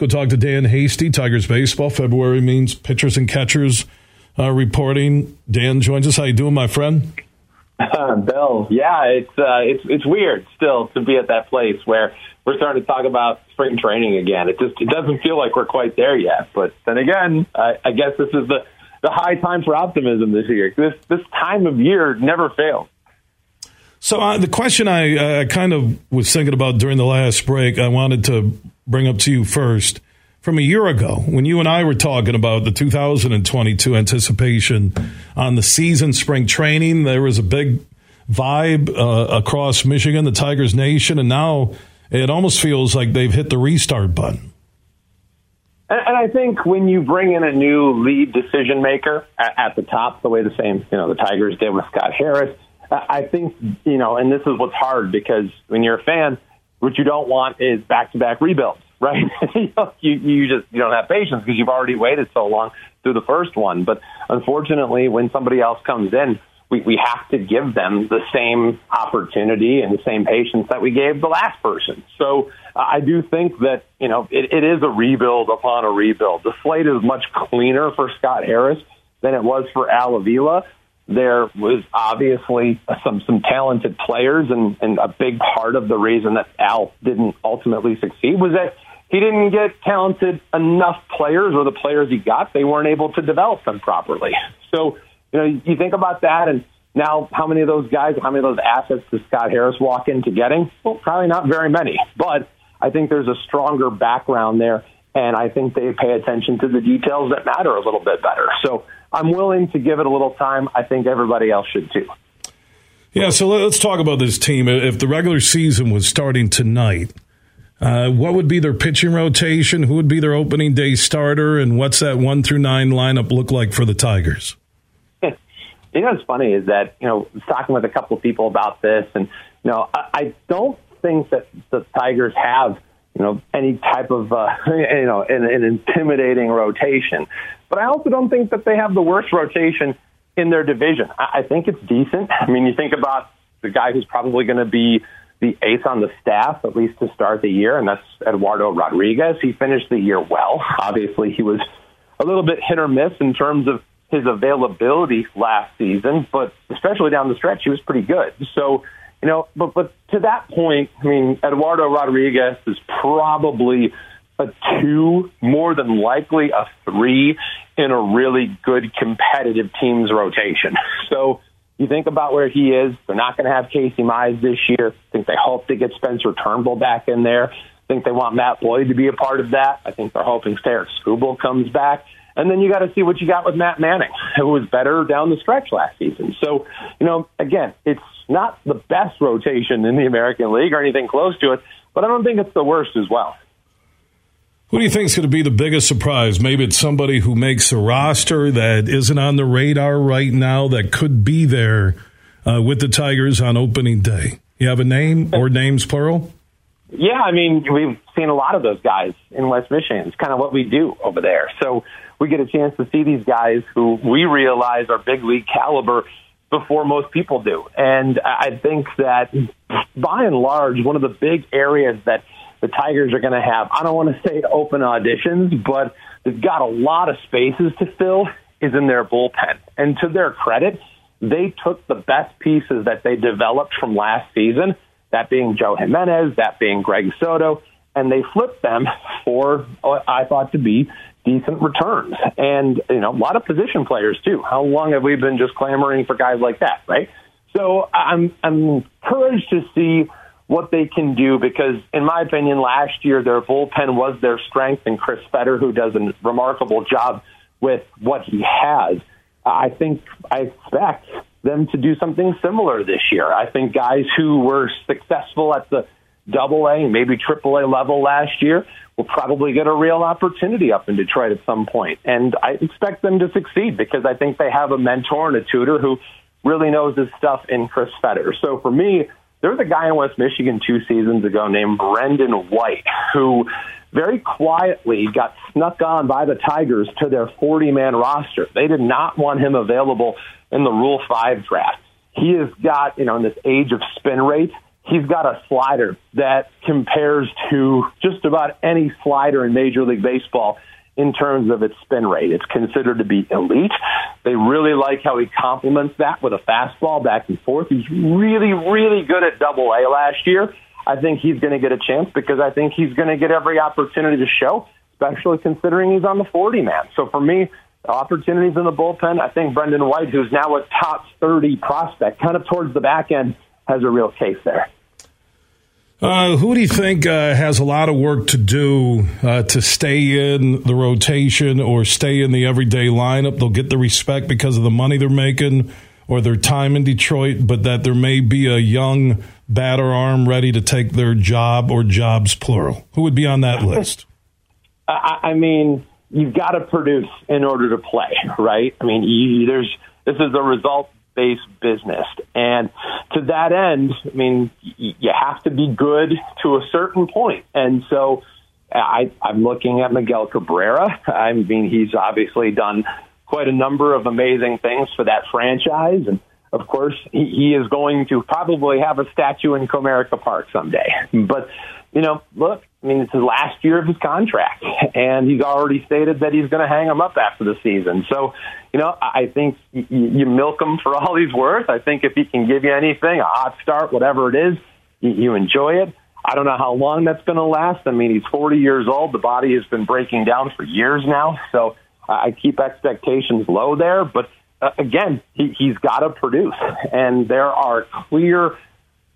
go talk to Dan Hasty, Tigers baseball. February means pitchers and catchers uh, reporting. Dan joins us. How you doing, my friend? Uh, Bill, yeah, it's uh, it's it's weird still to be at that place where we're starting to talk about spring training again. It just it doesn't feel like we're quite there yet. But then again, I, I guess this is the the high time for optimism this year. This this time of year never fails. So uh, the question I uh, kind of was thinking about during the last break, I wanted to bring up to you first. From a year ago, when you and I were talking about the 2022 anticipation on the season, spring training, there was a big vibe uh, across Michigan, the Tigers Nation, and now it almost feels like they've hit the restart button. And, I think when you bring in a new lead decision maker at, at the top, the way the same you know the Tigers did with Scott Harris, I think you know, and this is what's hard because when you're a fan, what you don't want is back to back rebuilds right? you you just you don't have patience because you've already waited so long through the first one. But unfortunately, when somebody else comes in, we we have to give them the same opportunity and the same patience that we gave the last person. So uh, I do think that you know it, it is a rebuild upon a rebuild. The slate is much cleaner for Scott Harris than it was for Al Avila there was obviously some some talented players, and, and a big part of the reason that Al didn't ultimately succeed was that he didn't get talented enough players, or the players he got, they weren't able to develop them properly. So, you know, you think about that, and now how many of those guys, how many of those assets does Scott Harris walk into getting? Well, probably not very many, but I think there's a stronger background there, and I think they pay attention to the details that matter a little bit better. So I'm willing to give it a little time. I think everybody else should too. Yeah, so let's talk about this team. If the regular season was starting tonight, uh, what would be their pitching rotation? Who would be their opening day starter? And what's that one through nine lineup look like for the Tigers? You know what's funny is that, you know, talking with a couple of people about this, and, you know, I, I don't think that the Tigers have, you know, any type of, uh, you know, an, an intimidating rotation. But I also don't think that they have the worst rotation in their division. I, I think it's decent. I mean, you think about the guy who's probably going to be the ace on the staff, at least to start the year, and that's Eduardo Rodriguez. He finished the year well. Obviously, he was a little bit hit or miss in terms of his availability last season, but especially down the stretch, he was pretty good. So, you know, but but to that point, I mean, Eduardo Rodriguez is probably a two, more than likely a three in a really good competitive team's rotation. So you think about where he is. They're not going to have Casey Mize this year. I think they hope to get Spencer Turnbull back in there. I think they want Matt Boyd to be a part of that. I think they're hoping Tarik Skubal comes back. And then you got to see what you got with Matt Manning, who was better down the stretch last season. So, you know, again, it's not the best rotation in the American League or anything close to it, but I don't think it's the worst as well. Who do you think is going to be the biggest surprise? Maybe it's somebody who makes a roster that isn't on the radar right now that could be there uh, with the Tigers on opening day. You have a name or names plural? Yeah, I mean, we've seen a lot of those guys in West Michigan. It's kind of what we do over there. So we get a chance to see these guys who we realize are big league caliber before most people do. And I think that by and large, one of the big areas that – the Tigers are going to have, I don't want to say open auditions, but they've got a lot of spaces to fill is in their bullpen. And to their credit, they took the best pieces that they developed from last season, that being Joe Jimenez, that being Greg Soto, and they flipped them for what I thought to be decent returns. And, you know, a lot of position players too. How long have we been just clamoring for guys like that, right? So I'm, I'm encouraged to see what they can do because, in my opinion, last year their bullpen was their strength, and Chris Fetter, who does a remarkable job with what he has, I think I expect them to do something similar this year. I think guys who were successful at the double A, maybe triple A level last year will probably get a real opportunity up in Detroit at some point. And I expect them to succeed because I think they have a mentor and a tutor who really knows his stuff in Chris Fetter. So for me, there was a guy in West Michigan two seasons ago named Brendan White who very quietly got snuck on by the Tigers to their 40 man roster. They did not want him available in the Rule 5 draft. He has got, you know, in this age of spin rate, he's got a slider that compares to just about any slider in Major League Baseball in terms of its spin rate. It's considered to be elite. They really like how he complements that with a fastball back and forth. He's really, really good at double A last year. I think he's going to get a chance because I think he's going to get every opportunity to show, especially considering he's on the 40 man. So for me, opportunities in the bullpen, I think Brendan White, who's now a top 30 prospect, kind of towards the back end, has a real case there. Uh, who do you think uh, has a lot of work to do uh, to stay in the rotation or stay in the everyday lineup? They'll get the respect because of the money they're making or their time in Detroit, but that there may be a young batter arm ready to take their job or jobs plural. Who would be on that list? I mean, you've got to produce in order to play, right? I mean, you, there's this is a result based business. And to that end, I mean, you have to be good to a certain point. And so I, I'm looking at Miguel Cabrera. I mean, he's obviously done quite a number of amazing things for that franchise. And of course, he, he is going to probably have a statue in Comerica Park someday. But, you know, look, I mean, it's his last year of his contract, and he's already stated that he's going to hang him up after the season. So, you know, I think you, milk him for all he's worth. I think if he can give you anything, a hot start, whatever it is, you, you enjoy it. I don't know how long that's going to last. I mean, he's 40 years old. The body has been breaking down for years now. So I keep expectations low there. But uh, again, he, he's got to produce. And there are clear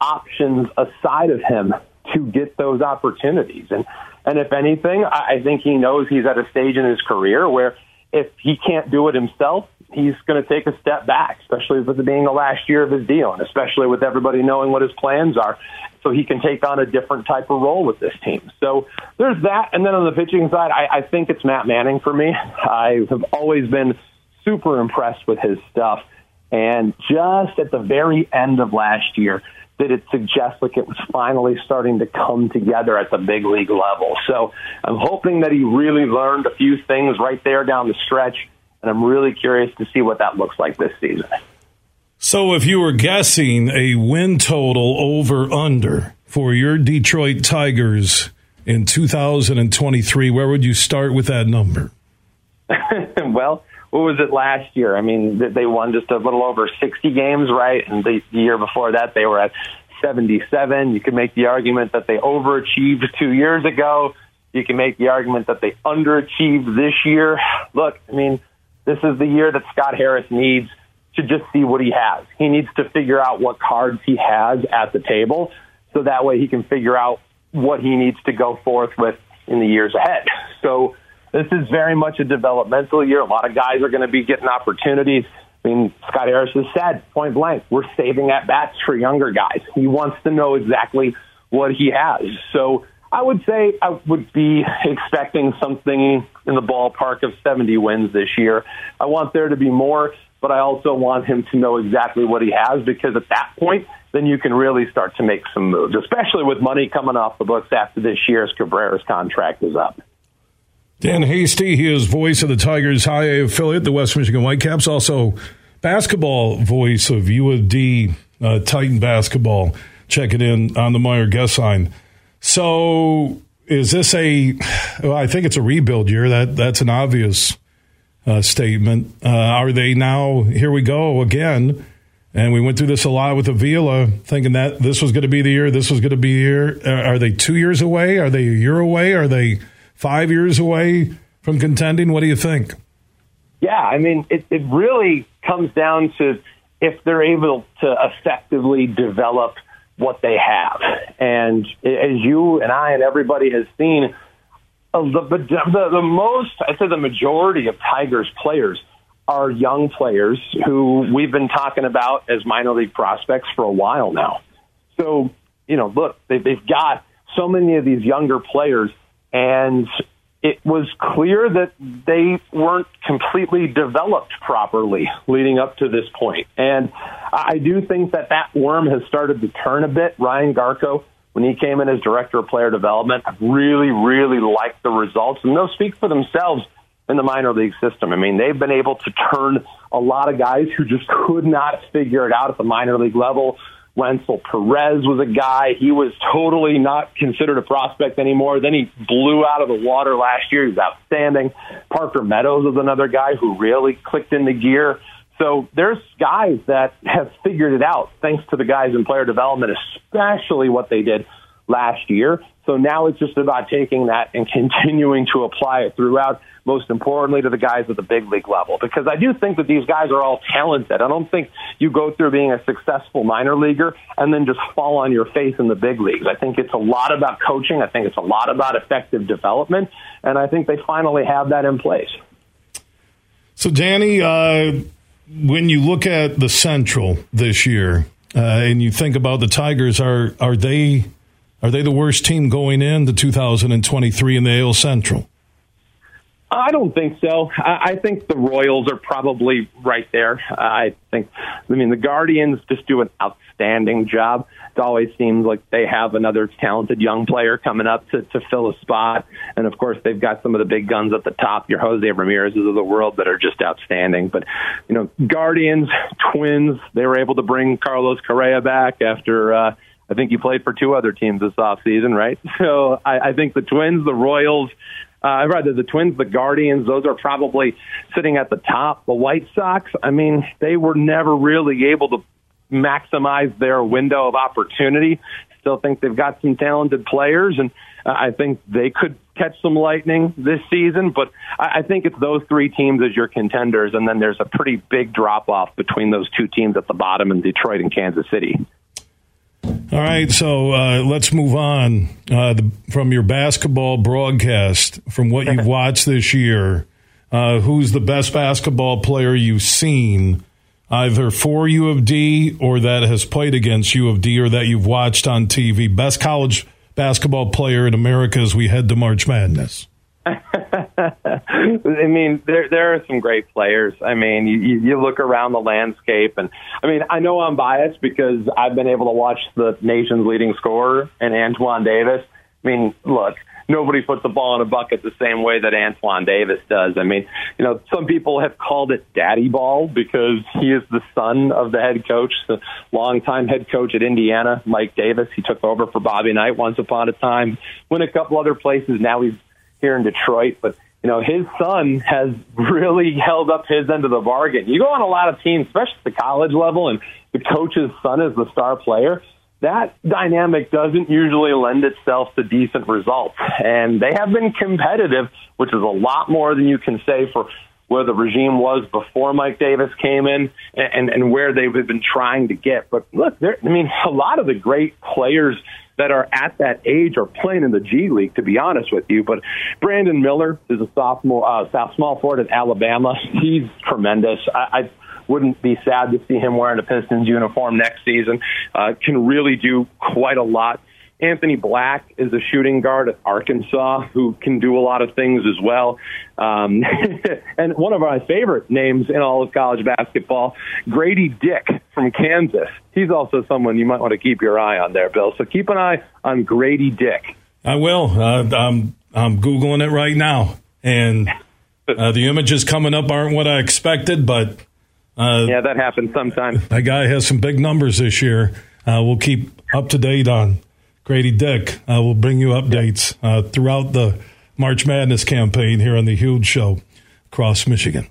options aside of him to get those opportunities. And and if anything, I think he knows he's at a stage in his career where if he can't do it himself, he's going to take a step back, especially with it being the last year of his deal, and especially with everybody knowing what his plans are, so he can take on a different type of role with this team. So there's that, and then on the pitching side, I, I think it's Matt Manning for me. I have always been super impressed with his stuff, and just at the very end of last year that it suggests like it was finally starting to come together at the big league level. So I'm hoping that he really learned a few things right there down the stretch, and I'm really curious to see what that looks like this season. So if you were guessing a win total over under for your Detroit Tigers in 2023, where would you start with that number? well, what was it last year? I mean, they won just a little over 60 games, right? And the, the year before that, they were at 77. You can make the argument that they overachieved two years ago. You can make the argument that they underachieved this year. Look, I mean, this is the year that Scott Harris needs to just see what he has. He needs to figure out what cards he has at the table so that way he can figure out what he needs to go forth with in the years ahead. So this is very much a developmental year. A lot of guys are going to be getting opportunities. I mean, Scott Harris has said point blank, we're saving at bats for younger guys. He wants to know exactly what he has. So I would say I would be expecting something in the ballpark of 70 wins this year. I want there to be more, but I also want him to know exactly what he has because at that point, then you can really start to make some moves, especially with money coming off the books after this year's Cabrera's contract is up. Dan Hasty, he is voice of the Tigers High A affiliate, the West Michigan Whitecaps, also basketball voice of U of D uh, Titan basketball. Check it in on the Meijer guest line. So, is this a? Well, I think it's a rebuild year. That that's an obvious uh, statement. Uh, are they now? Here we go again. And we went through this a lot with Avila, thinking that this was going to be the year. This was going to be the year. Are they two years away? Are they a year away? Are they? Five years away from contending? What do you think? Yeah, I mean, it, it really comes down to if they're able to effectively develop what they have. And as you and I and everybody has seen, uh, the, the, the most, I'd say the majority of Tigers players are young players who we've been talking about as minor league prospects for a while now. So, you know, look, they, they've got so many of these younger players and it was clear that they weren't completely developed properly leading up to this point. And I do think that that worm has started to turn a bit. Ryan Garko, when he came in as director of player development, I really, really liked the results, and those speak for themselves in the minor league system. I mean, they've been able to turn a lot of guys who just could not figure it out at the minor league level Wenceel Perez was a guy. He was totally not considered a prospect anymore. Then he blew out of the water last year. He was outstanding. Parker Meadows was another guy who really clicked into gear. So there's guys that have figured it out thanks to the guys in player development, especially what they did last year. So now it's just about taking that and continuing to apply it throughout, most importantly to the guys at the big league level. Because I do think that these guys are all talented. I don't think you go through being a successful minor leaguer and then just fall on your face in the big leagues. I think it's a lot about coaching. I think it's a lot about effective development. And I think they finally have that in place. So, Danny, uh, when you look at the Central this year uh, and you think about the Tigers, are are they are they the worst team going in into 2023 in the AL Central? I don't think so. I think the Royals are probably right there. I think, I mean, the Guardians just do an outstanding job. It always seems like they have another talented young player coming up to, to fill a spot. And of course, they've got some of the big guns at the top, your Jose Ramirez's of the world that are just outstanding. But, you know, Guardians, Twins, they were able to bring Carlos Correa back after, uh, I think he played for two other teams this offseason, right? So I, I think the Twins, the Royals, uh, rather the Twins, the Guardians, those are probably sitting at the top. The White Sox, I mean, they were never really able to maximize their window of opportunity. Still think they've got some talented players, and uh, I think they could catch some lightning this season. But I, I think it's those three teams as your contenders, and then there's a pretty big drop off between those two teams at the bottom in Detroit and Kansas City. All right, so uh, let's move on uh, the, from your basketball broadcast, from what you've watched this year. Uh, who's the best basketball player you've seen, either for U of D or that has played against U of D or that you've watched on TV? Best college basketball player in America as we head to March Madness. I mean, there there are some great players. I mean, you, you look around the landscape, and I mean, I know I'm biased because I've been able to watch the nation's leading scorer and Antoine Davis. I mean, look, nobody puts the ball in a bucket the same way that Antoine Davis does. I mean, you know, some people have called it daddy ball because he is the son of the head coach, the longtime head coach at Indiana, Mike Davis. He took over for Bobby Knight once upon a time, went a couple other places. Now he's here in Detroit, but you know, his son has really held up his end of the bargain. You go on a lot of teams, especially at the college level, and the coach's son is the star player. That dynamic doesn't usually lend itself to decent results. And they have been competitive, which is a lot more than you can say for where the regime was before Mike Davis came in and, and where they've been trying to get. But look, I mean, a lot of the great players that are at that age are playing in the G League, to be honest with you. But Brandon Miller is a sophomore, uh, South small forward at Alabama. He's tremendous. I, I wouldn't be sad to see him wearing a Pistons uniform next season. Uh, can really do quite a lot. Anthony Black is a shooting guard at Arkansas who can do a lot of things as well. Um, and one of my favorite names in all of college basketball, Grady Dick from Kansas. He's also someone you might want to keep your eye on there, Bill. So keep an eye on Grady Dick. I will. Uh, I'm, I'm Googling it right now. And uh, the images coming up aren't what I expected, but. Uh, yeah, that happens sometimes. That guy has some big numbers this year. Uh, we'll keep up to date on Grady Dick uh, will bring you updates uh, throughout the March Madness campaign here on the Huge Show across Michigan.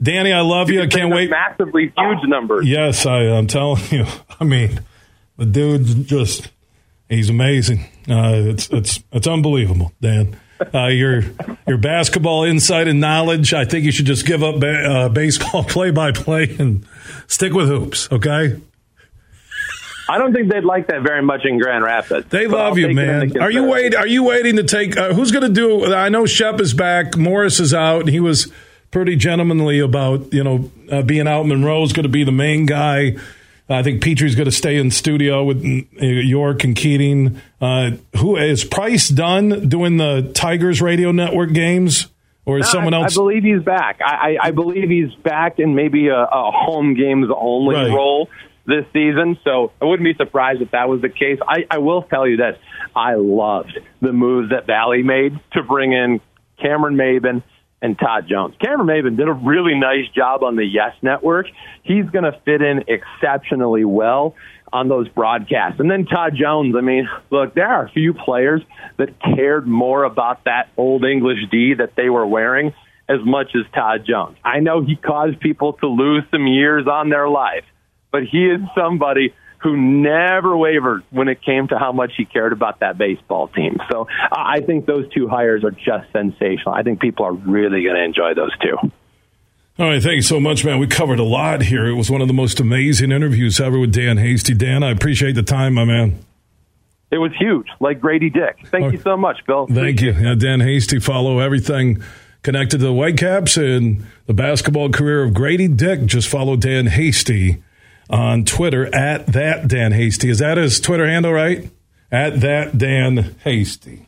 Danny, I love you. I can't wait. Massively huge numbers. Yes, I, am telling you. I mean, the dude's just, he's amazing. Uh, it's, it's, it's unbelievable, Dan. Uh, your your basketball insight and knowledge. I think you should just give up ba- uh, baseball play by play and stick with hoops. Okay. I don't think they'd like that very much in Grand Rapids. They love you, man. Are you wait? Are you waiting to take? Uh, who's going to do? I know Shep is back. Morris is out. He was pretty gentlemanly about you know uh, being out. Monroe's going to be the main guy. I think Petrie's going to stay in studio with uh, York and Keating. Uh, who is Price done doing the Tigers radio network games? Or is no, someone else? I believe he's back. I, I, I believe he's back in maybe a, a home games only right. role this season. So I wouldn't be surprised if that was the case. I, I will tell you this. I loved the moves that Bally made to bring in Cameron Maybin and Todd Jones. Cameron Maybin did a really nice job on the Yes Network. He's going to fit in exceptionally well on those broadcasts. And then Todd Jones, I mean, look, there are a few players that cared more about that old English D that they were wearing as much as Todd Jones. I know he caused people to lose some years on their life, but he is somebody who never wavered when it came to how much he cared about that baseball team. So I think those two hires are just sensational. I think people are really going to enjoy those two. All right, thank you so much, man. We covered a lot here. It was one of the most amazing interviews ever with Dan Hasty. Dan, I appreciate the time, my man. It was huge, like Grady Dick. Thank okay. you so much, Bill. Thank you. Yeah, Dan Hasty, follow everything connected to the Whitecaps and the basketball career of Grady Dick. Just follow Dan Hasty on Twitter at that Dan Hasty. Is that his Twitter handle, right? At that Dan Hasty.